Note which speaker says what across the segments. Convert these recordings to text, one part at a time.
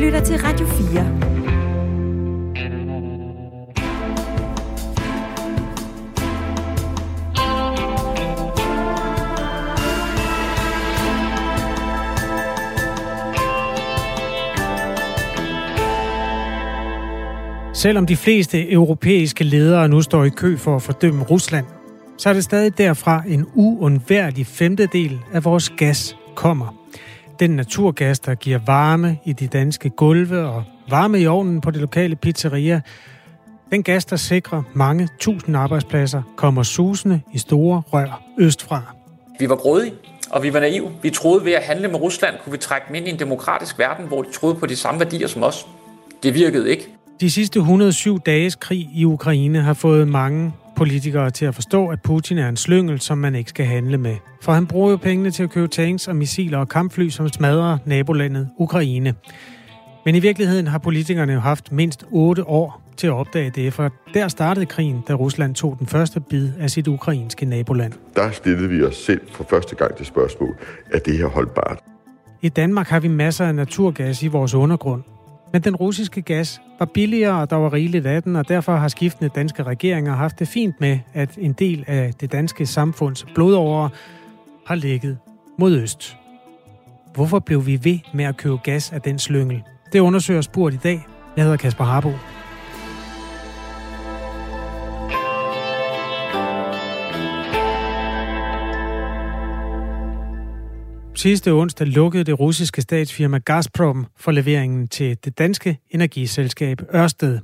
Speaker 1: lytter til Radio 4.
Speaker 2: Selvom de fleste europæiske ledere nu står i kø for at fordømme Rusland, så er det stadig derfra en uundværlig femtedel af vores gas kommer. Den naturgas, der giver varme i de danske gulve og varme i ovnen på det lokale pizzeria, den gas, der sikrer mange tusind arbejdspladser, kommer susende i store rør østfra.
Speaker 3: Vi var grådige, og vi var naive. Vi troede ved at handle med Rusland, kunne vi trække dem ind i en demokratisk verden, hvor de troede på de samme værdier som os. Det virkede ikke.
Speaker 2: De sidste 107 dages krig i Ukraine har fået mange politikere til at forstå, at Putin er en slyngel, som man ikke skal handle med. For han bruger jo pengene til at købe tanks og missiler og kampfly, som smadrer nabolandet Ukraine. Men i virkeligheden har politikerne jo haft mindst 8 år til at opdage det, for der startede krigen, da Rusland tog den første bid af sit ukrainske naboland.
Speaker 4: Der stillede vi os selv for første gang det spørgsmål, er det her holdbart?
Speaker 2: I Danmark har vi masser af naturgas i vores undergrund, men den russiske gas var billigere, og der var rigeligt af den, og derfor har skiftende danske regeringer haft det fint med, at en del af det danske samfunds blodårer har ligget mod øst. Hvorfor blev vi ved med at købe gas af den slyngel? Det undersøger spurgt i dag. Jeg hedder Kasper Harbo. Sidste onsdag lukkede det russiske statsfirma Gazprom for leveringen til det danske energiselskab Ørsted.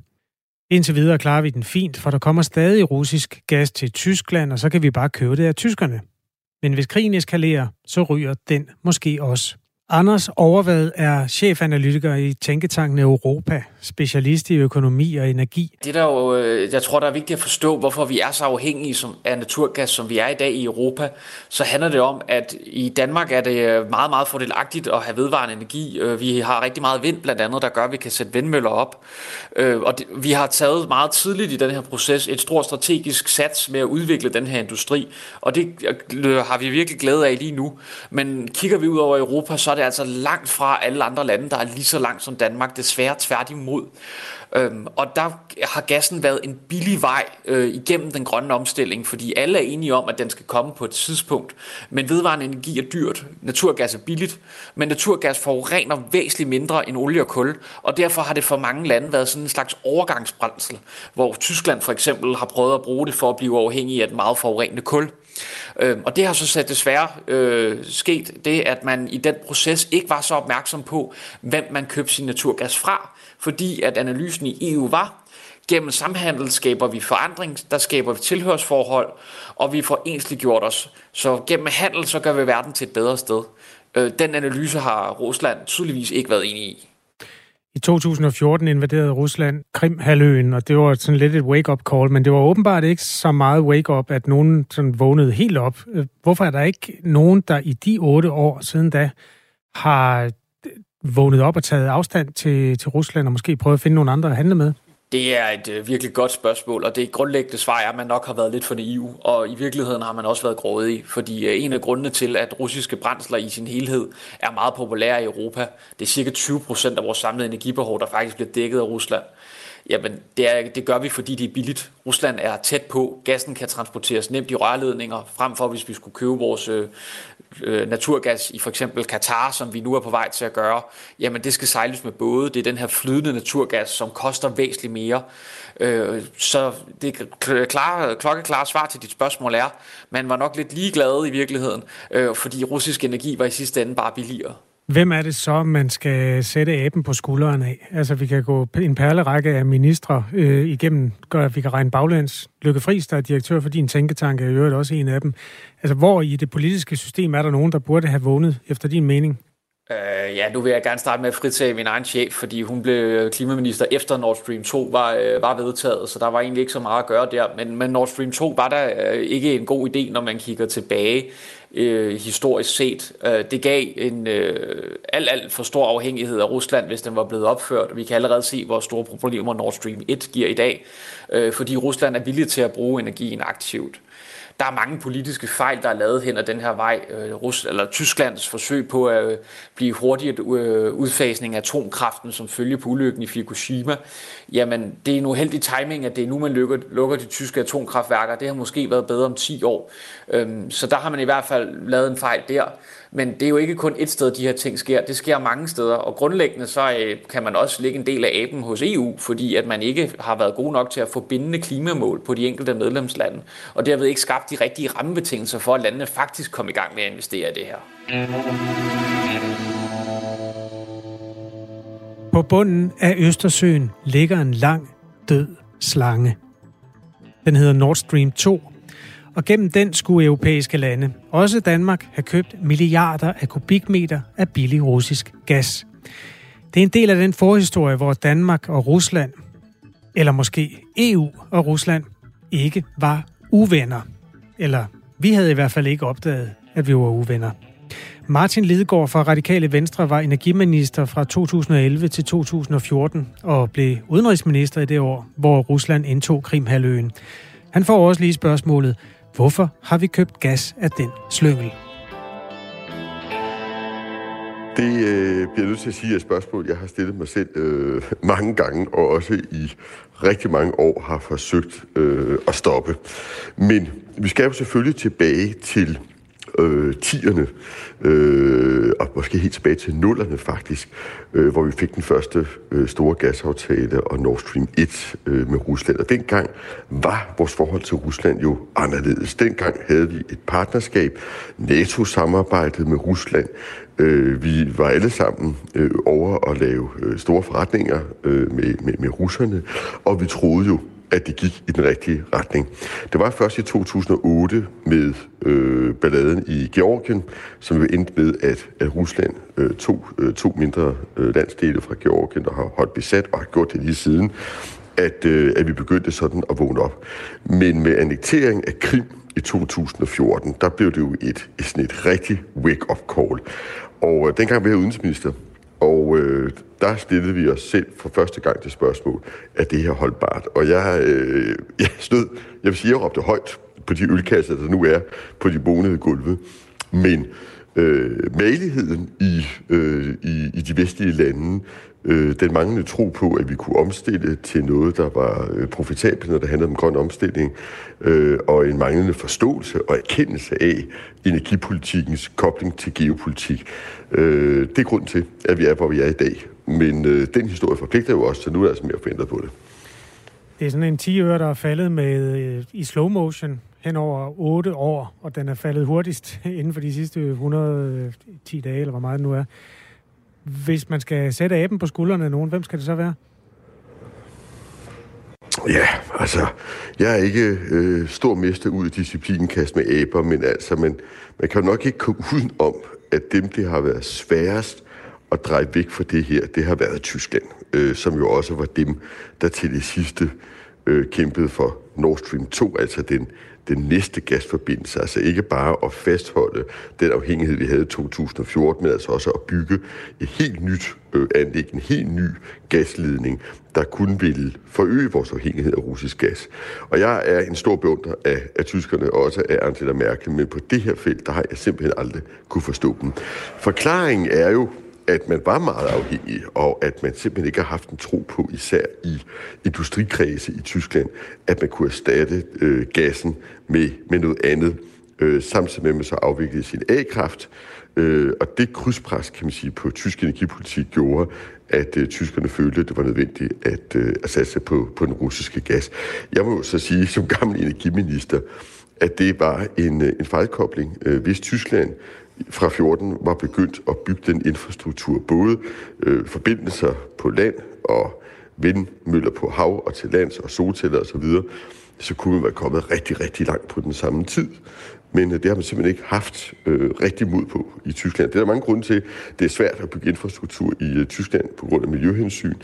Speaker 2: Indtil videre klarer vi den fint, for der kommer stadig russisk gas til Tyskland, og så kan vi bare købe det af tyskerne. Men hvis krigen eskalerer, så ryger den måske også. Anders Overvad er chefanalytiker i Tænketanken Europa, specialist i økonomi og energi.
Speaker 3: Det der jo, øh, jeg tror, der er vigtigt at forstå, hvorfor vi er så afhængige som, af naturgas, som vi er i dag i Europa. Så handler det om, at i Danmark er det øh, meget, meget fordelagtigt at have vedvarende energi. Øh, vi har rigtig meget vind blandt andet, der gør, at vi kan sætte vindmøller op. Og vi har taget meget tidligt i den her proces et stort strategisk sats med at udvikle den her industri. Og det har vi virkelig glæde af lige nu. Men kigger vi ud over Europa, så det altså langt fra alle andre lande, der er lige så langt som Danmark, desværre tværtimod. Øhm, og der har gassen været en billig vej øh, igennem den grønne omstilling, fordi alle er enige om, at den skal komme på et tidspunkt. Men vedvarende energi er dyrt. Naturgas er billigt, men naturgas forurener væsentligt mindre end olie og kul, og derfor har det for mange lande været sådan en slags overgangsbrændsel, hvor Tyskland for eksempel har prøvet at bruge det for at blive uafhængig af et meget forurenende kul. Øh, og det har så sat desværre øh, sket det, at man i den proces ikke var så opmærksom på, hvem man købte sin naturgas fra, fordi at analysen i EU var, gennem samhandel skaber vi forandring, der skaber vi tilhørsforhold, og vi får ensliggjort os. Så gennem handel, så gør vi verden til et bedre sted. Øh, den analyse har Rusland tydeligvis ikke været enig i.
Speaker 2: I 2014 invaderede Rusland Krimhaløen, og det var sådan lidt et wake-up call, men det var åbenbart ikke så meget wake-up, at nogen sådan vågnede helt op. Øh, hvorfor er der ikke nogen, der i de otte år siden da har øh, vågnet op og taget afstand til, til Rusland og måske prøvet at finde nogle andre at handle med?
Speaker 3: Det er et øh, virkelig godt spørgsmål, og det grundlæggende svar er, at man nok har været lidt for naiv, og i virkeligheden har man også været grådig, fordi øh, en af grundene til, at russiske brændsler i sin helhed er meget populære i Europa, det er cirka 20 procent af vores samlede energibehov, der faktisk bliver dækket af Rusland. Jamen, det, er, det gør vi, fordi det er billigt. Rusland er tæt på. Gassen kan transporteres nemt i rørledninger, frem for hvis vi skulle købe vores øh, øh naturgas i for eksempel Katar, som vi nu er på vej til at gøre, jamen det skal sejles med både. Det er den her flydende naturgas, som koster væsentligt mere. Øh, så det klare, klokkeklare svar til dit spørgsmål er, man var nok lidt ligeglad i virkeligheden, øh, fordi russisk energi var i sidste ende bare billigere.
Speaker 2: Hvem er det så, man skal sætte aben på skulderen af? Altså, vi kan gå en perlerække af ministre øh, igennem, gør, at vi kan regne baglæns. Lykke Friis, der er direktør for din tænketank, er jo også en af dem. Altså, hvor i det politiske system er der nogen, der burde have vågnet, efter din mening?
Speaker 3: Øh, ja, nu vil jeg gerne starte med at fritage min egen chef, fordi hun blev øh, klimaminister efter Nord Stream 2 var, øh, var vedtaget, så der var egentlig ikke så meget at gøre der. Men, men Nord Stream 2 var der øh, ikke en god idé, når man kigger tilbage øh, historisk set. Øh, det gav en øh, alt, alt for stor afhængighed af Rusland, hvis den var blevet opført. Vi kan allerede se, hvor store problemer Nord Stream 1 giver i dag, øh, fordi Rusland er villig til at bruge energien aktivt der er mange politiske fejl, der er lavet hen ad den her vej. Øh, Rus eller Tysklands forsøg på at øh, blive hurtigt øh, udfasning af atomkraften som følge på ulykken i Fukushima. Jamen, det er en uheldig timing, at det er nu, man lukker, lukker de tyske atomkraftværker. Det har måske været bedre om 10 år. Øhm, så der har man i hvert fald lavet en fejl der. Men det er jo ikke kun et sted, de her ting sker. Det sker mange steder, og grundlæggende så øh, kan man også ligge en del af aben hos EU, fordi at man ikke har været god nok til at få bindende klimamål på de enkelte medlemslande, og derved ikke skabt de rigtige rammebetingelser for, at landene faktisk kom i gang med at investere i det her.
Speaker 2: På bunden af Østersøen ligger en lang, død slange. Den hedder Nord Stream 2, og gennem den skulle europæiske lande, også Danmark, have købt milliarder af kubikmeter af billig russisk gas. Det er en del af den forhistorie, hvor Danmark og Rusland, eller måske EU og Rusland, ikke var uvenner. Eller vi havde i hvert fald ikke opdaget, at vi var uvenner. Martin Lidegaard fra Radikale Venstre var energiminister fra 2011 til 2014 og blev udenrigsminister i det år, hvor Rusland indtog Krimhaløen. Han får også lige spørgsmålet, Hvorfor har vi købt gas af den slyngel?
Speaker 4: Det øh, bliver nødt til at sige et spørgsmål, jeg har stillet mig selv øh, mange gange, og også i rigtig mange år har forsøgt øh, at stoppe. Men vi skal jo selvfølgelig tilbage til øh, tierne, øh, og måske helt tilbage til nullerne faktisk, øh, hvor vi fik den første øh, store gasaftale og Nord Stream 1 øh, med Rusland. Og dengang var vores forhold til Rusland jo anderledes. Dengang havde vi et partnerskab, NATO-samarbejdet med Rusland, Øh, vi var alle sammen øh, over at lave øh, store forretninger øh, med, med, med russerne, og vi troede jo, at det gik i den rigtige retning. Det var først i 2008 med øh, balladen i Georgien, som vi endte med, at, at Rusland øh, tog øh, to mindre øh, landsdele fra Georgien, der har holdt besat og har gjort det lige siden, at, øh, at vi begyndte sådan at vågne op. Men med annektering af Krim i 2014, der blev det jo et, et, sådan et rigtig wake-up call. Og øh, dengang var jeg udenrigsminister, og øh, der stillede vi os selv for første gang til spørgsmål, er det her holdbart? Og jeg, øh, jeg stod, jeg vil sige, jeg råbte højt på de ølkasser, der nu er på de bonede gulve. Men øh, maligheden i, øh, i, i de vestlige lande, øh, den manglende tro på, at vi kunne omstille til noget, der var øh, profitabelt, når det handlede om grøn omstilling, øh, og en manglende forståelse og erkendelse af energipolitikkens kobling til geopolitik. Øh, det er grund til, at vi er, hvor vi er i dag. Men øh, den historie forpligter jo også, så nu er der altså mere forventet på det.
Speaker 2: Det er sådan en 10 øre, der er faldet med øh, i slow motion hen over 8 år, og den er faldet hurtigst inden for de sidste 110 dage, eller hvor meget det nu er. Hvis man skal sætte aben på skuldrene af nogen, hvem skal det så være?
Speaker 4: Ja, altså, jeg er ikke øh, stor mester ud i disciplinkast med aber, men altså, man, man kan jo nok ikke komme uden om, at dem, det har været sværest at dreje væk fra det her, det har været Tyskland, øh, som jo også var dem, der til det sidste øh, kæmpede for Nord Stream 2, altså den den næste gasforbindelse. Altså ikke bare at fastholde den afhængighed, vi havde i 2014, men altså også at bygge et helt nyt øh, anlæg, en helt ny gasledning, der kun ville forøge vores afhængighed af russisk gas. Og jeg er en stor beundrer af, af tyskerne, og også af Angela Merkel, men på det her felt, der har jeg simpelthen aldrig kunne forstå dem. Forklaringen er jo, at man var meget afhængig, og at man simpelthen ikke har haft en tro på, især i industrikredse i Tyskland, at man kunne erstatte øh, gassen med, med noget andet, øh, samtidig med at man så afviklede sin A-kraft. Øh, og det krydspres, kan man sige, på tysk energipolitik gjorde, at øh, tyskerne følte, at det var nødvendigt at, øh, at satse på, på den russiske gas. Jeg må så sige, som gammel energiminister, at det var en, øh, en fejlkobling. Øh, hvis Tyskland fra 14 var begyndt at bygge den infrastruktur, både øh, forbindelser på land og vindmøller på hav og til lands og solceller osv., så, så kunne man være kommet rigtig, rigtig langt på den samme tid. Men øh, det har man simpelthen ikke haft øh, rigtig mod på i Tyskland. Det er der mange grunde til. Det er svært at bygge infrastruktur i øh, Tyskland på grund af miljøhensyn.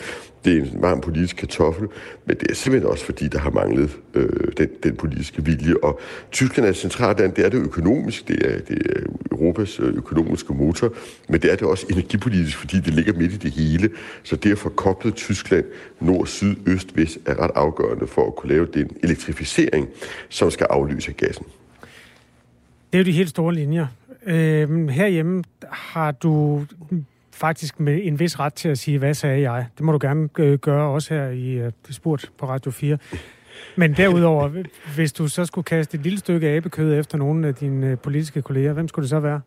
Speaker 4: Det er en varm politisk kartoffel, men det er simpelthen også fordi, der har manglet øh, den, den politiske vilje. Og Tyskland er et centralt land, det er det økonomisk, det er, det er Europas øh, økonomiske motor, men det er det også energipolitisk, fordi det ligger midt i det hele. Så det at få koblet Tyskland nord, syd, øst, vest er ret afgørende for at kunne lave den elektrificering, som skal aflyse gassen.
Speaker 2: Det er jo de helt store linjer. Øh, herhjemme har du faktisk med en vis ret til at sige, hvad sagde jeg? Det må du gerne øh, gøre også her i uh, Spurt på Radio 4. Men derudover, hvis du så skulle kaste et lille stykke abekød efter nogle af dine politiske kolleger, hvem skulle det så være?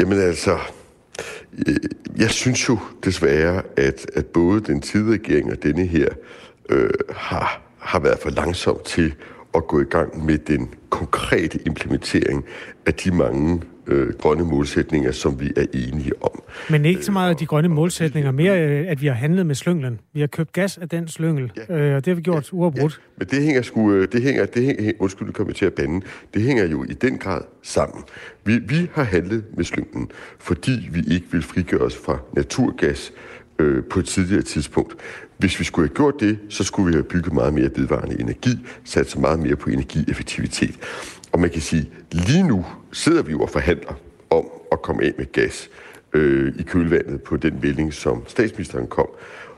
Speaker 4: Jamen altså, øh, jeg synes jo desværre, at, at både den tidligere regering og denne her øh, har, har været for langsom til at gå i gang med den konkrete implementering af de mange øh, grønne målsætninger, som vi er enige om.
Speaker 2: Men ikke så meget af de grønne målsætninger, mere øh, at vi har handlet med slynglen. Vi har købt gas af den slyngel, ja. øh, og det har vi gjort ja. uafbrudt.
Speaker 4: Ja. Men det hænger sgu, øh, det hænger, det hænger, undskyld, kommer til at bande, det hænger jo i den grad sammen. Vi, vi har handlet med slynglen, fordi vi ikke vil frigøre os fra naturgas øh, på et tidligere tidspunkt. Hvis vi skulle have gjort det, så skulle vi have bygget meget mere vedvarende energi, sat så meget mere på energieffektivitet. Og man kan sige, lige nu sidder vi jo og forhandler om at komme af med gas øh, i kølvandet på den melding, som statsministeren kom.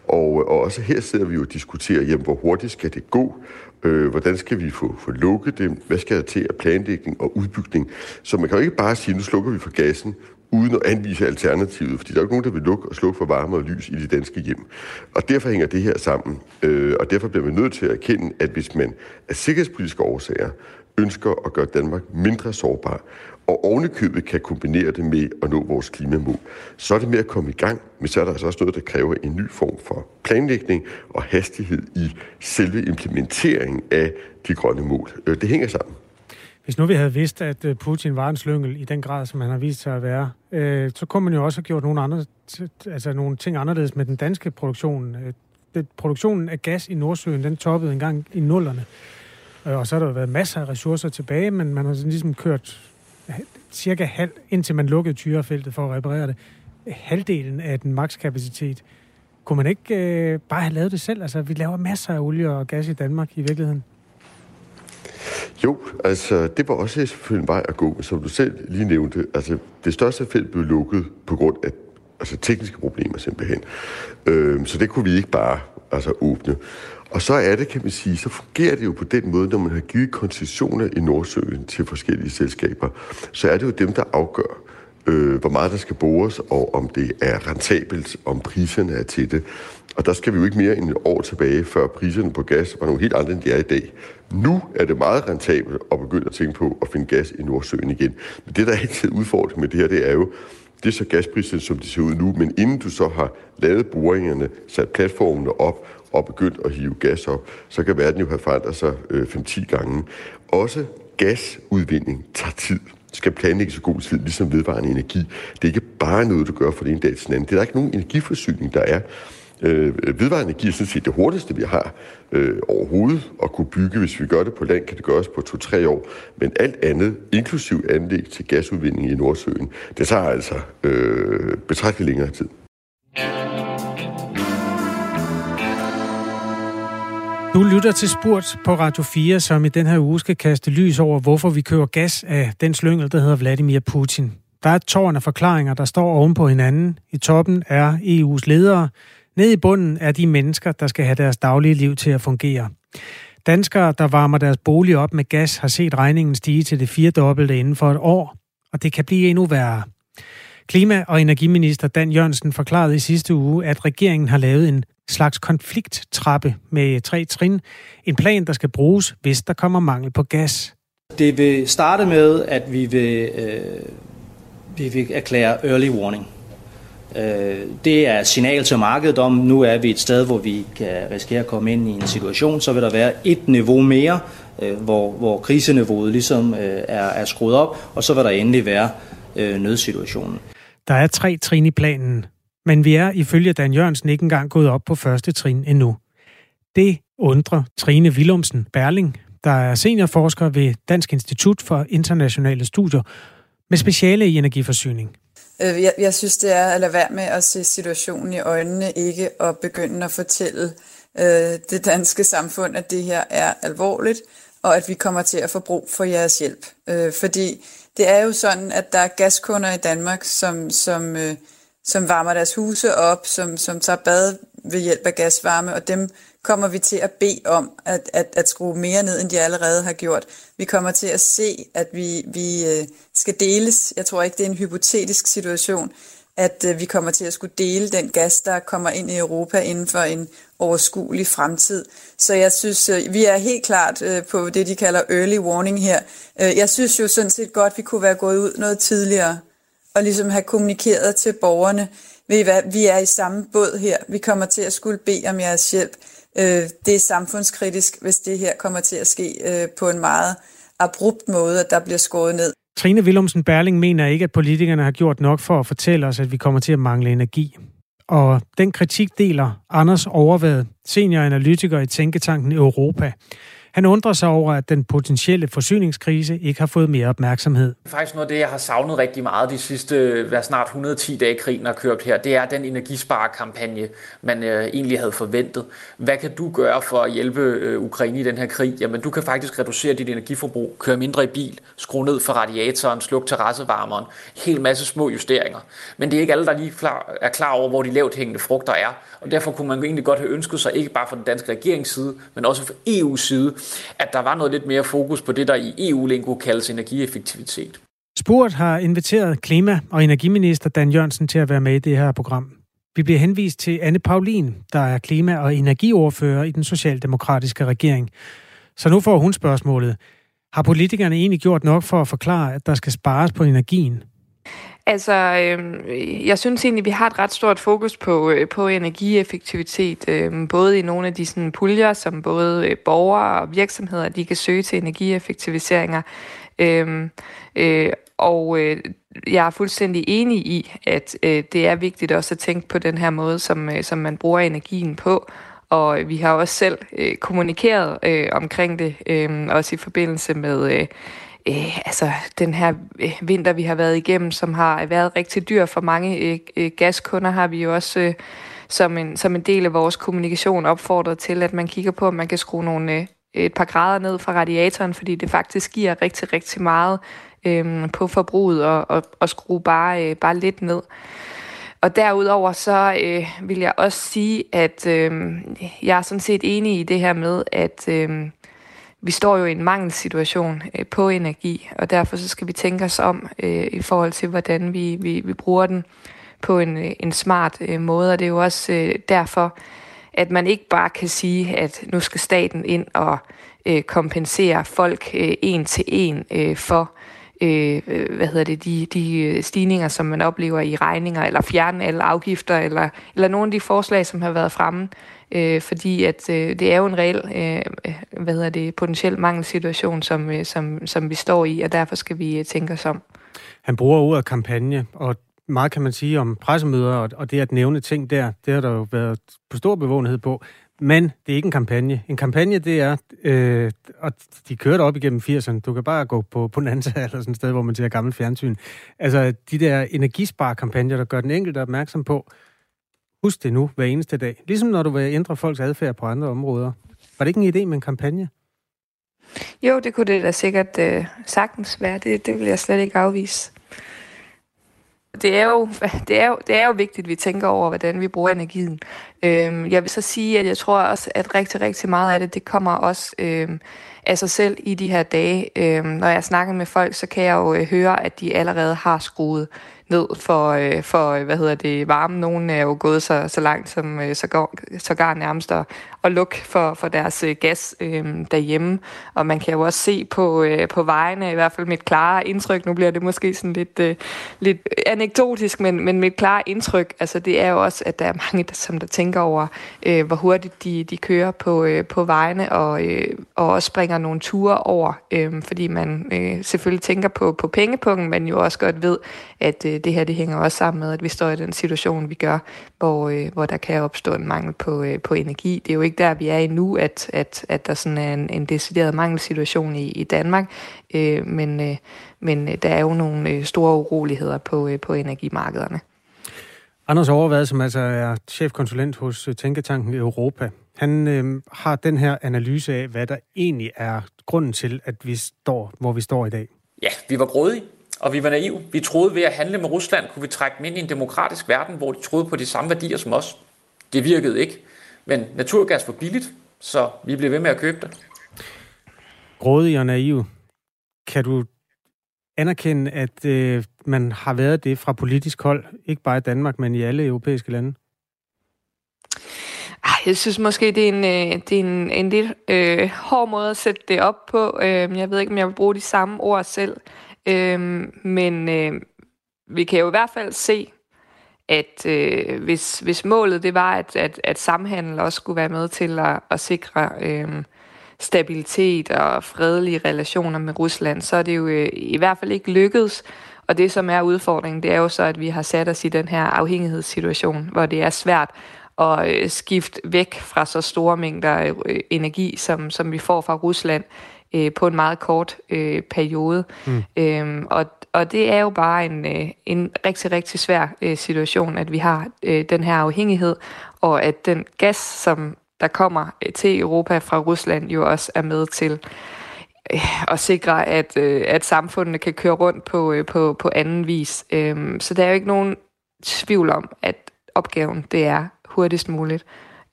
Speaker 4: Og, øh, og også her sidder vi jo og diskuterer, jamen, hvor hurtigt skal det gå? Øh, hvordan skal vi få, få lukket det? Hvad skal der til af planlægning og udbygning? Så man kan jo ikke bare sige, nu slukker vi for gassen, uden at anvise alternativet, fordi der er jo ikke nogen, der vil lukke og slukke for varme og lys i de danske hjem. Og derfor hænger det her sammen, øh, og derfor bliver vi nødt til at erkende, at hvis man af sikkerhedspolitiske årsager ønsker at gøre Danmark mindre sårbar, og ovenikøbet kan kombinere det med at nå vores klimamål, så er det med at komme i gang, men så er der altså også noget, der kræver en ny form for planlægning og hastighed i selve implementeringen af de grønne mål. Øh, det hænger sammen.
Speaker 2: Hvis nu vi havde vidst, at øh, Putin var en slyngel i den grad, som han har vist sig at være, øh, så kunne man jo også have gjort nogle, andre, altså nogle ting anderledes med den danske produktion. Øh, produktionen af gas i Nordsøen, den toppede engang i nullerne. Og så har der været masser af ressourcer tilbage, men man har ligesom kørt cirka halv, indtil man lukkede tyrefeltet for at reparere det, halvdelen af den makskapacitet. Kunne man ikke øh, bare have lavet det selv? Altså, vi laver masser af olie og gas i Danmark i virkeligheden.
Speaker 4: Jo, altså det var også selvfølgelig en vej at gå, som du selv lige nævnte. Altså det største felt blev lukket på grund af altså, tekniske problemer simpelthen. Øh, så det kunne vi ikke bare altså, åbne. Og så er det, kan man sige, så fungerer det jo på den måde, når man har givet koncessioner i Nordsøen til forskellige selskaber, så er det jo dem, der afgør, øh, hvor meget der skal bores, og om det er rentabelt, om priserne er til det. Og der skal vi jo ikke mere end et år tilbage, før priserne på gas var nogle helt andre, end de er i dag. Nu er det meget rentabelt at begynde at tænke på at finde gas i Nordsøen igen. Men det, der er altid udfordring med det her, det er jo, det er så gaspriserne, som de ser ud nu, men inden du så har lavet boringerne, sat platformene op og begyndt at hive gas op, så kan verden jo have forandret sig øh, 5-10 gange. Også gasudvinding tager tid skal planlægge så god tid, ligesom vedvarende energi. Det er ikke bare noget, du gør fra den ene dag til den anden. Det er der ikke nogen energiforsyning, der er. Øh, vedvarende energi er sådan set det hurtigste, vi har øh, overhovedet at kunne bygge. Hvis vi gør det på land, kan det gøres på to-tre år. Men alt andet, inklusiv anlæg til gasudvinding i Nordsøen, det tager altså øh, betragteligt længere tid.
Speaker 2: Du lytter til Spurt på Radio 4, som i den her uge skal kaste lys over, hvorfor vi kører gas af den slyngel, der hedder Vladimir Putin. Der er et tårn af forklaringer, der står oven på hinanden. I toppen er EU's ledere. Nede i bunden er de mennesker, der skal have deres daglige liv til at fungere. Danskere, der varmer deres bolig op med gas, har set regningen stige til det firedobbelte inden for et år, og det kan blive endnu værre. Klima- og energiminister Dan Jørgensen forklarede i sidste uge, at regeringen har lavet en slags konflikttrappe med tre trin. En plan, der skal bruges, hvis der kommer mangel på gas.
Speaker 1: Det vil starte med, at vi vil, øh, vi vil erklære early warning. Øh, det er et signal til markedet om, nu er vi et sted, hvor vi kan risikere at komme ind i en situation, så vil der være et niveau mere, øh, hvor, hvor kriseniveauet ligesom øh, er, er skruet op, og så vil der endelig være øh, nødsituationen.
Speaker 2: Der er tre trin i planen, men vi er ifølge Dan Jørgensen ikke engang gået op på første trin endnu. Det undrer Trine Willumsen Berling, der er seniorforsker ved Dansk Institut for Internationale Studier med speciale i energiforsyning.
Speaker 5: Øh, jeg, jeg synes, det er at lade være med at se situationen i øjnene, ikke at begynde at fortælle øh, det danske samfund, at det her er alvorligt, og at vi kommer til at få brug for jeres hjælp. Øh, fordi det er jo sådan, at der er gaskunder i Danmark, som, som, øh, som varmer deres huse op, som, som tager bad ved hjælp af gasvarme, og dem kommer vi til at bede om at, at, at skrue mere ned, end de allerede har gjort. Vi kommer til at se, at vi, vi øh, skal deles. Jeg tror ikke, det er en hypotetisk situation, at øh, vi kommer til at skulle dele den gas, der kommer ind i Europa inden for en overskuelig fremtid. Så jeg synes, øh, vi er helt klart på det, de kalder early warning her. Jeg synes jo sådan set godt, vi kunne være gået ud noget tidligere og ligesom have kommunikeret til borgerne, ved I hvad, vi er i samme båd her. Vi kommer til at skulle bede om jeres hjælp. Øh, det er samfundskritisk, hvis det her kommer til at ske øh, på en meget abrupt måde, at der bliver skåret ned.
Speaker 2: Trine Willumsen Berling mener ikke, at politikerne har gjort nok for at fortælle os, at vi kommer til at mangle energi. Og den kritik deler Anders Overvad, senioranalytiker i Tænketanken Europa. Han undrer sig over, at den potentielle forsyningskrise ikke har fået mere opmærksomhed.
Speaker 3: Faktisk noget af det, jeg har savnet rigtig meget de sidste hvad snart 110 dage, krigen har kørt her, det er den energisparekampagne, man øh, egentlig havde forventet. Hvad kan du gøre for at hjælpe øh, Ukraine i den her krig? Jamen, du kan faktisk reducere dit energiforbrug, køre mindre i bil, skrue ned for radiatoren, slukke terrassevarmeren, helt masse små justeringer. Men det er ikke alle, der lige er klar over, hvor de lavt hængende frugter er. Og derfor kunne man egentlig godt have ønsket sig, ikke bare fra den danske regerings side, men også fra EU's side, at der var noget lidt mere fokus på det, der i EU-lingo kaldes energieffektivitet.
Speaker 2: Spurt har inviteret klima- og energiminister Dan Jørgensen til at være med i det her program. Vi bliver henvist til Anne Paulin, der er klima- og energiordfører i den socialdemokratiske regering. Så nu får hun spørgsmålet. Har politikerne egentlig gjort nok for at forklare, at der skal spares på energien?
Speaker 6: Altså, øh, jeg synes egentlig, vi har et ret stort fokus på, øh, på energieffektivitet, øh, både i nogle af de sådan, puljer, som både øh, borgere og virksomheder de kan søge til energieffektiviseringer. Øh, øh, og øh, jeg er fuldstændig enig i, at øh, det er vigtigt også at tænke på den her måde, som, øh, som man bruger energien på. Og øh, vi har også selv øh, kommunikeret øh, omkring det, øh, også i forbindelse med... Øh, øh, altså den her øh, vinter, vi har været igennem, som har været rigtig dyr for mange øh, øh, gaskunder, har vi jo også øh, som, en, som en del af vores kommunikation opfordret til, at man kigger på, om man kan skrue nogle, øh, et par grader ned fra radiatoren, fordi det faktisk giver rigtig, rigtig meget øh, på forbruget og, og, og skrue bare, øh, bare lidt ned. Og derudover så øh, vil jeg også sige, at øh, jeg er sådan set enig i det her med, at øh, vi står jo i en mangelsituation øh, på energi, og derfor så skal vi tænke os om øh, i forhold til, hvordan vi, vi, vi bruger den på en, øh, en smart øh, måde. Og det er jo også øh, derfor, at man ikke bare kan sige, at nu skal staten ind og øh, kompensere folk øh, en til en øh, for øh, øh hvad hedder det, de, de øh, stigninger, som man oplever i regninger, eller fjerne alle afgifter, eller, eller nogle af de forslag, som har været fremme øh, fordi at øh, det er jo en reel øh, hvad hedder det, potentiel mangelsituation, som, øh, som, som vi står i, og derfor skal vi øh, tænke os om.
Speaker 2: Han bruger ordet kampagne, og meget kan man sige om pressemøder, og, og det at nævne ting der, det har der jo været på stor bevågenhed på. Men det er ikke en kampagne. En kampagne, det er, øh, og de kørte op igennem 80'erne. Du kan bare gå på, på Nanta eller sådan et sted, hvor man ser gammel fjernsyn. Altså, de der energisparkampagner, der gør den enkelte opmærksom på, Husk det nu hver eneste dag. Ligesom når du vil ændre folks adfærd på andre områder. Var det ikke en idé med en kampagne?
Speaker 6: Jo, det kunne det da sikkert øh, sagtens være. Det, det vil jeg slet ikke afvise. Det er, jo, det, er jo, det er jo vigtigt, at vi tænker over, hvordan vi bruger energien. Øhm, jeg vil så sige, at jeg tror også, at rigtig, rigtig meget af det, det kommer også øhm, af sig selv i de her dage. Øhm, når jeg snakker med folk, så kan jeg jo øh, høre, at de allerede har skruet ned for, øh, for øh, hvad hedder det, varme. Nogle er jo gået så, så langt som øh, så, så gar nærmest at, at lukke for, for deres øh, gas øh, derhjemme. Og man kan jo også se på, øh, på vejene, i hvert fald mit klare indtryk, nu bliver det måske sådan lidt, øh, lidt anekdotisk, men, men mit klare indtryk, altså det er jo også, at der er mange, der, som der tænker over, øh, hvor hurtigt de, de kører på, øh, på vejene, og, øh, og også springer nogle ture over, øh, fordi man øh, selvfølgelig tænker på, på pengepunkten, men jo også godt ved, at øh, det her det hænger også sammen med, at vi står i den situation, vi gør, hvor, øh, hvor der kan opstå en mangel på, øh, på energi. Det er jo ikke der, vi er endnu, at, at, at der sådan er en, en decideret mangelsituation i, i Danmark, øh, men, øh, men der er jo nogle øh, store uroligheder på, øh, på energimarkederne.
Speaker 2: Anders Overvad, som altså er chefkonsulent hos Tænketanken Europa, han øh, har den her analyse af, hvad der egentlig er grunden til, at vi står, hvor vi står i dag.
Speaker 3: Ja, vi var grådige og vi var naive. Vi troede ved at handle med Rusland, kunne vi trække dem ind i en demokratisk verden, hvor de troede på de samme værdier som os. Det virkede ikke. Men naturgas var billigt, så vi blev ved med at købe det.
Speaker 2: Grådig og naiv. Kan du anerkende, at øh, man har været det fra politisk hold, ikke bare i Danmark, men i alle europæiske lande?
Speaker 6: Jeg synes måske, det er en, øh, det er en, en lidt øh, hård måde at sætte det op på. Øh, jeg ved ikke, om jeg vil bruge de samme ord selv. Øh, Øhm, men øh, vi kan jo i hvert fald se, at øh, hvis, hvis målet det var, at, at, at samhandel også skulle være med til at, at sikre øh, stabilitet og fredelige relationer med Rusland, så er det jo øh, i hvert fald ikke lykkedes. Og det, som er udfordringen, det er jo så, at vi har sat os i den her afhængighedssituation, hvor det er svært at øh, skifte væk fra så store mængder øh, energi, som, som vi får fra Rusland øh, på en meget kort øh, periode. Mm. Øhm, og, og det er jo bare en, øh, en rigtig, rigtig svær øh, situation, at vi har øh, den her afhængighed, og at den gas, som der kommer øh, til Europa fra Rusland, jo også er med til øh, at sikre, at, øh, at samfundene kan køre rundt på, øh, på, på anden vis. Øhm, så der er jo ikke nogen tvivl om, at opgaven det er hurtigst muligt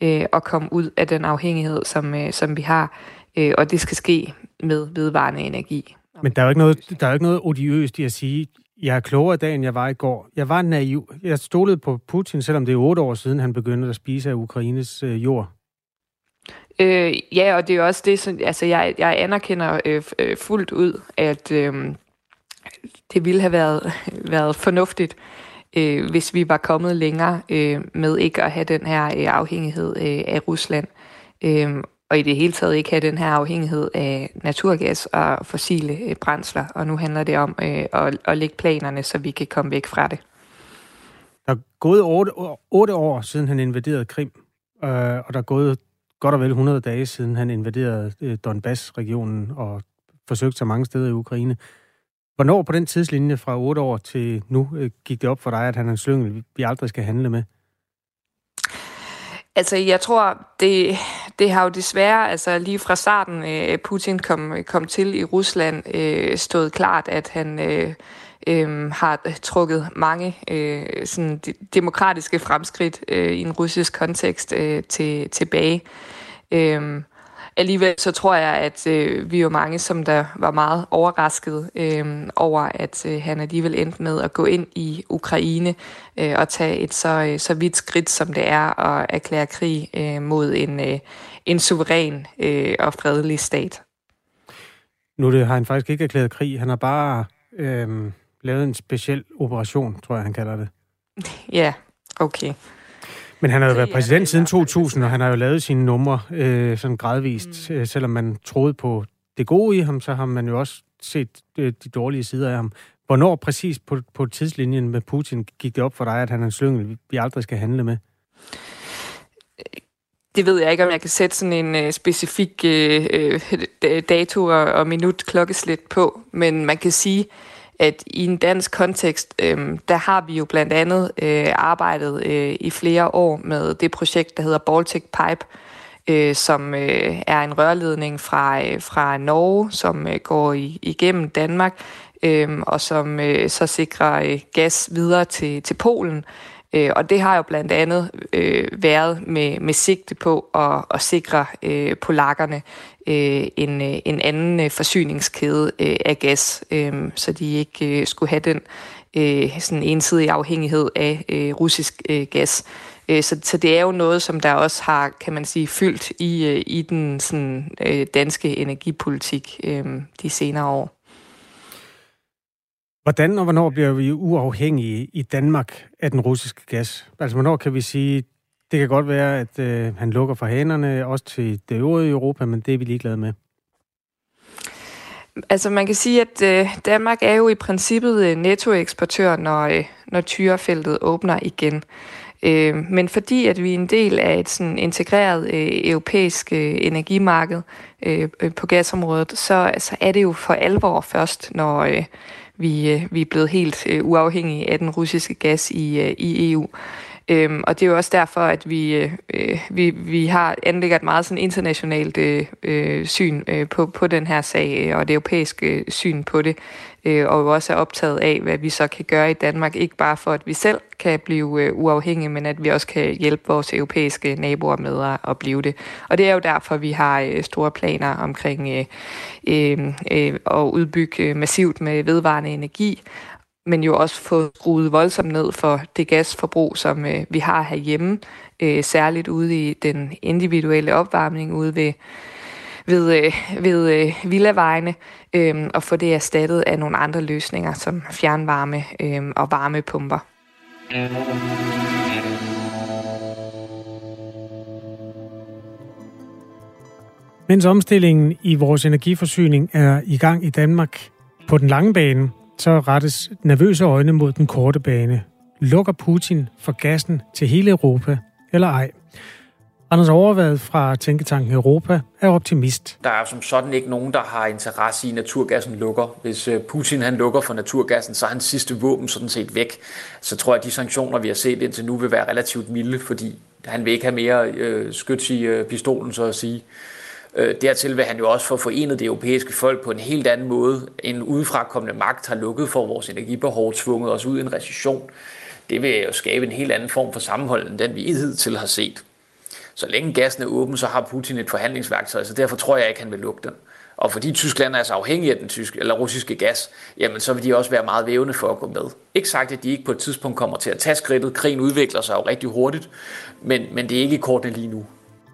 Speaker 6: øh, at komme ud af den afhængighed, som, øh, som vi har, øh, og det skal ske med vedvarende energi.
Speaker 2: Men der er jo ikke noget, der er jo ikke noget odiøst i at sige, jeg er klogere i dag, end jeg var i går. Jeg var naiv. Jeg stolede på Putin, selvom det er otte år siden, han begyndte at spise af Ukraines øh, jord.
Speaker 6: Øh, ja, og det er også det, som, altså jeg, jeg anerkender øh, øh, fuldt ud, at øh, det ville have været, været fornuftigt, øh, hvis vi var kommet længere øh, med ikke at have den her øh, afhængighed øh, af Rusland. Øh, og i det hele taget ikke have den her afhængighed af naturgas og fossile øh, brændsler. Og nu handler det om øh, at, at lægge planerne, så vi kan komme væk fra det.
Speaker 2: Der er gået otte, otte år siden han invaderede Krim, øh, og der er gået godt og vel 100 dage siden han invaderede øh, Donbass-regionen og forsøgte sig mange steder i Ukraine. Hvornår på den tidslinje fra 8 år til nu øh, gik det op for dig, at han er en slyngel, vi aldrig skal handle med?
Speaker 6: Altså, jeg tror, det, det har jo desværre, altså lige fra starten, øh, Putin kom, kom til i Rusland, øh, stået klart, at han øh, øh, har trukket mange øh, sådan de, demokratiske fremskridt øh, i en russisk kontekst øh, til, tilbage. Øh, alligevel så tror jeg, at øh, vi er mange, som der var meget overrasket øh, over, at øh, han alligevel endte med at gå ind i Ukraine øh, og tage et så, øh, så vidt skridt, som det er at erklære krig øh, mod en, øh, en suveræn øh, og fredelig stat.
Speaker 2: Nu det, har han faktisk ikke erklæret krig. Han har bare øh, lavet en speciel operation, tror jeg, han kalder det.
Speaker 6: Ja, okay.
Speaker 2: Men han har jo været præsident siden 2000, og han har jo lavet sine numre øh, sådan gradvist. Mm. Øh, selvom man troede på det gode i ham, så har man jo også set øh, de dårlige sider af ham. Hvornår præcis på, på tidslinjen med Putin gik det op for dig, at han er en slyngel, vi aldrig skal handle med?
Speaker 6: Det ved jeg ikke, om jeg kan sætte sådan en øh, specifik øh, øh, dato og, og minut klokkeslæt på, men man kan sige, at i en dansk kontekst, øh, der har vi jo blandt andet øh, arbejdet øh, i flere år med det projekt, der hedder Baltic Pipe, øh, som øh, er en rørledning fra, øh, fra Norge, som øh, går i, igennem Danmark, øh, og som øh, så sikrer øh, gas videre til, til Polen. Øh, og det har jo blandt andet øh, været med, med sigte på at, at sikre øh, polakkerne øh, en, øh, en anden øh, forsyningskæde øh, af gas, øh, så de ikke øh, skulle have den øh, sådan ensidige afhængighed af øh, russisk øh, gas. Øh, så, så det er jo noget, som der også har, kan man sige, fyldt i, øh, i den sådan, øh, danske energipolitik øh, de senere år.
Speaker 2: Hvordan og hvornår bliver vi uafhængige i Danmark af den russiske gas? Altså, hvornår kan vi sige, det kan godt være, at øh, han lukker for hanerne også til det øvrige Europa, men det er vi ligeglade med.
Speaker 6: Altså man kan sige, at øh, Danmark er jo i princippet øh, nettoeksportør, når, øh, når tyrefeltet åbner igen. Øh, men fordi at vi er en del af et sådan integreret øh, europæisk øh, energimarked øh, øh på gasområdet, så altså, er det jo for alvor først, når øh, vi, øh, vi er blevet helt øh, uafhængige af den russiske gas i, øh, i EU. Øhm, og det er jo også derfor, at vi, øh, vi, vi har anlægger et meget sådan internationalt øh, øh, syn øh, på, på den her sag, øh, og det europæiske øh, syn på det. øh, og jo også er optaget af, hvad vi så kan gøre i Danmark, ikke bare for, at vi selv kan blive øh, uafhængige, men at vi også kan hjælpe vores europæiske naboer med at, at blive det. Og det er jo derfor, vi har øh, store planer omkring øh, øh, øh, at udbygge øh, massivt med vedvarende energi, men jo også få skruet voldsomt ned for det gasforbrug, som øh, vi har herhjemme, øh, særligt ude i den individuelle opvarmning ude ved ved, øh, ved øh, villavejene, øh, og få det erstattet af nogle andre løsninger, som fjernvarme øh, og varmepumper.
Speaker 2: Mens omstillingen i vores energiforsyning er i gang i Danmark på den lange bane, så rettes nervøse øjne mod den korte bane. Lukker Putin for gassen til hele Europa, eller ej? Anders Overvad fra Tænketanken Europa er optimist.
Speaker 3: Der er som sådan ikke nogen, der har interesse i, at naturgassen lukker. Hvis øh, Putin han lukker for naturgassen, så er hans sidste våben sådan set væk. Så tror jeg, at de sanktioner, vi har set indtil nu, vil være relativt milde, fordi han vil ikke have mere øh, skyts i øh, pistolen, så at sige. Øh, dertil vil han jo også få forenet det europæiske folk på en helt anden måde. En udefrakommende magt har lukket for vores energibehov, tvunget os ud i en recession. Det vil jo skabe en helt anden form for sammenhold, end den vi hidtil har set. Så længe gassen er åben, så har Putin et forhandlingsværktøj, så derfor tror jeg ikke, han vil lukke den. Og fordi Tyskland er så afhængig af den tyske, eller russiske gas, jamen så vil de også være meget vævende for at gå med. Ikke sagt, at de ikke på et tidspunkt kommer til at tage skridtet. Krigen udvikler sig jo rigtig hurtigt, men, men det er ikke i kortene lige nu.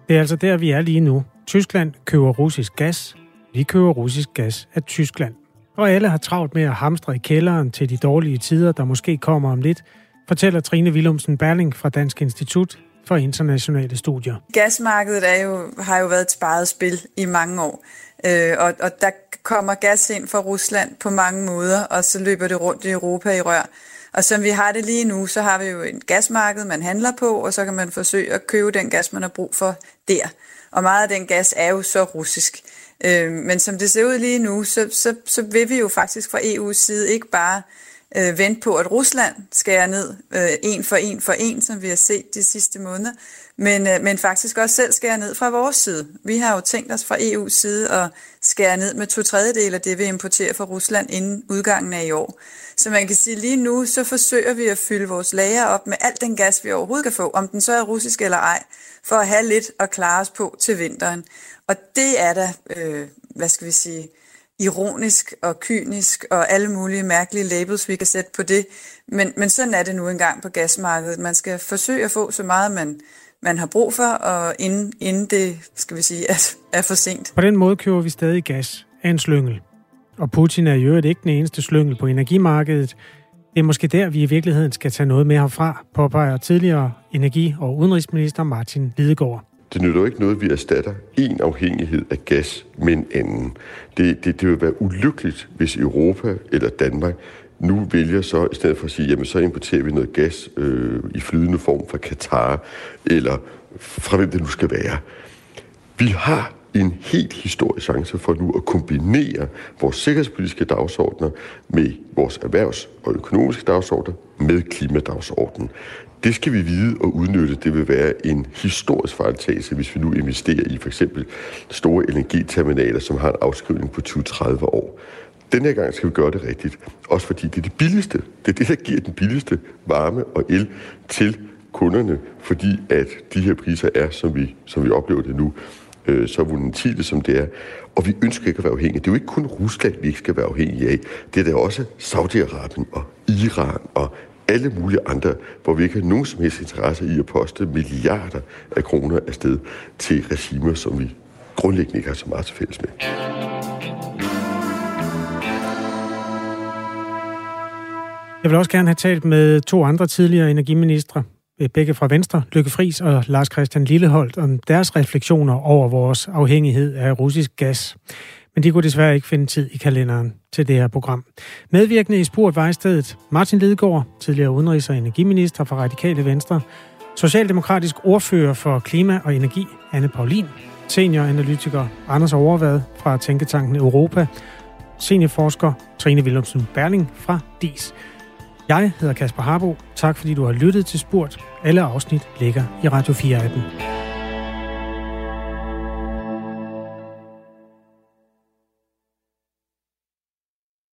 Speaker 2: Det er altså der, vi er lige nu. Tyskland køber russisk gas. Vi køber russisk gas af Tyskland. Og alle har travlt med at hamstre i kælderen til de dårlige tider, der måske kommer om lidt, fortæller Trine Willumsen Berling fra Dansk Institut for Internationale Studier.
Speaker 5: Gasmarkedet er jo, har jo været et sparet spil i mange år, øh, og, og der kommer gas ind fra Rusland på mange måder, og så løber det rundt i Europa i rør. Og som vi har det lige nu, så har vi jo et gasmarked, man handler på, og så kan man forsøge at købe den gas, man har brug for der. Og meget af den gas er jo så russisk. Øh, men som det ser ud lige nu, så, så, så vil vi jo faktisk fra EU's side ikke bare øh, Øh, vente på, at Rusland skærer ned øh, en for en for en, som vi har set de sidste måneder, men, øh, men faktisk også selv skærer ned fra vores side. Vi har jo tænkt os fra EU's side at skære ned med to tredjedel af det, vi importerer fra Rusland inden udgangen af i år. Så man kan sige, lige nu så forsøger vi at fylde vores lager op med alt den gas, vi overhovedet kan få, om den så er russisk eller ej, for at have lidt at klare os på til vinteren. Og det er da, øh, hvad skal vi sige, ironisk og kynisk og alle mulige mærkelige labels, vi kan sætte på det. Men, men sådan er det nu engang på gasmarkedet. Man skal forsøge at få så meget, man, man har brug for, og inden, inden det, skal vi sige, er, er for sent.
Speaker 2: På den måde køber vi stadig gas af en slyngel. Og Putin er jo ikke den eneste slyngel på energimarkedet. Det er måske der, vi i virkeligheden skal tage noget med herfra, påpeger tidligere energi- og udenrigsminister Martin Lidegaard.
Speaker 4: Det nytter jo ikke noget, at vi erstatter en afhængighed af gas med en anden. Det, det, det vil være ulykkeligt, hvis Europa eller Danmark nu vælger så, i stedet for at sige, jamen så importerer vi noget gas øh, i flydende form fra Katar, eller fra hvem det nu skal være. Vi har en helt historisk chance for nu at kombinere vores sikkerhedspolitiske dagsordner med vores erhvervs- og økonomiske dagsordner med klimadagsordenen. Det skal vi vide og udnytte. Det vil være en historisk fejltagelse, hvis vi nu investerer i for eksempel store LNG-terminaler, som har en afskrivning på 20-30 år. Den her gang skal vi gøre det rigtigt. Også fordi det er det billigste. Det er det, der giver den billigste varme og el til kunderne, fordi at de her priser er, som vi, som vi oplever det nu, øh, så volatile som det er. Og vi ønsker ikke at være afhængige. Det er jo ikke kun Rusland, vi ikke skal være afhængige af. Det er da også Saudi-Arabien og Iran og alle mulige andre, hvor vi ikke har nogen som helst interesse i at poste milliarder af kroner afsted til regimer, som vi grundlæggende ikke har så meget til fælles med.
Speaker 2: Jeg vil også gerne have talt med to andre tidligere energiministre, Øh, begge fra Venstre, Lykke Friis og Lars Christian Lilleholdt, om deres refleksioner over vores afhængighed af russisk gas. Men de kunne desværre ikke finde tid i kalenderen til det her program. Medvirkende i Spurt var i stedet Martin Lidegaard, tidligere udenrigs- og energiminister for Radikale Venstre, Socialdemokratisk ordfører for klima og energi, Anne Paulin, senioranalytiker Anders Overvad fra Tænketanken Europa, seniorforsker Trine Willumsen Berling fra DIS. Jeg hedder Kasper Harbo. Tak fordi du har lyttet til Spurt. Alle afsnit ligger i Radio 4 appen.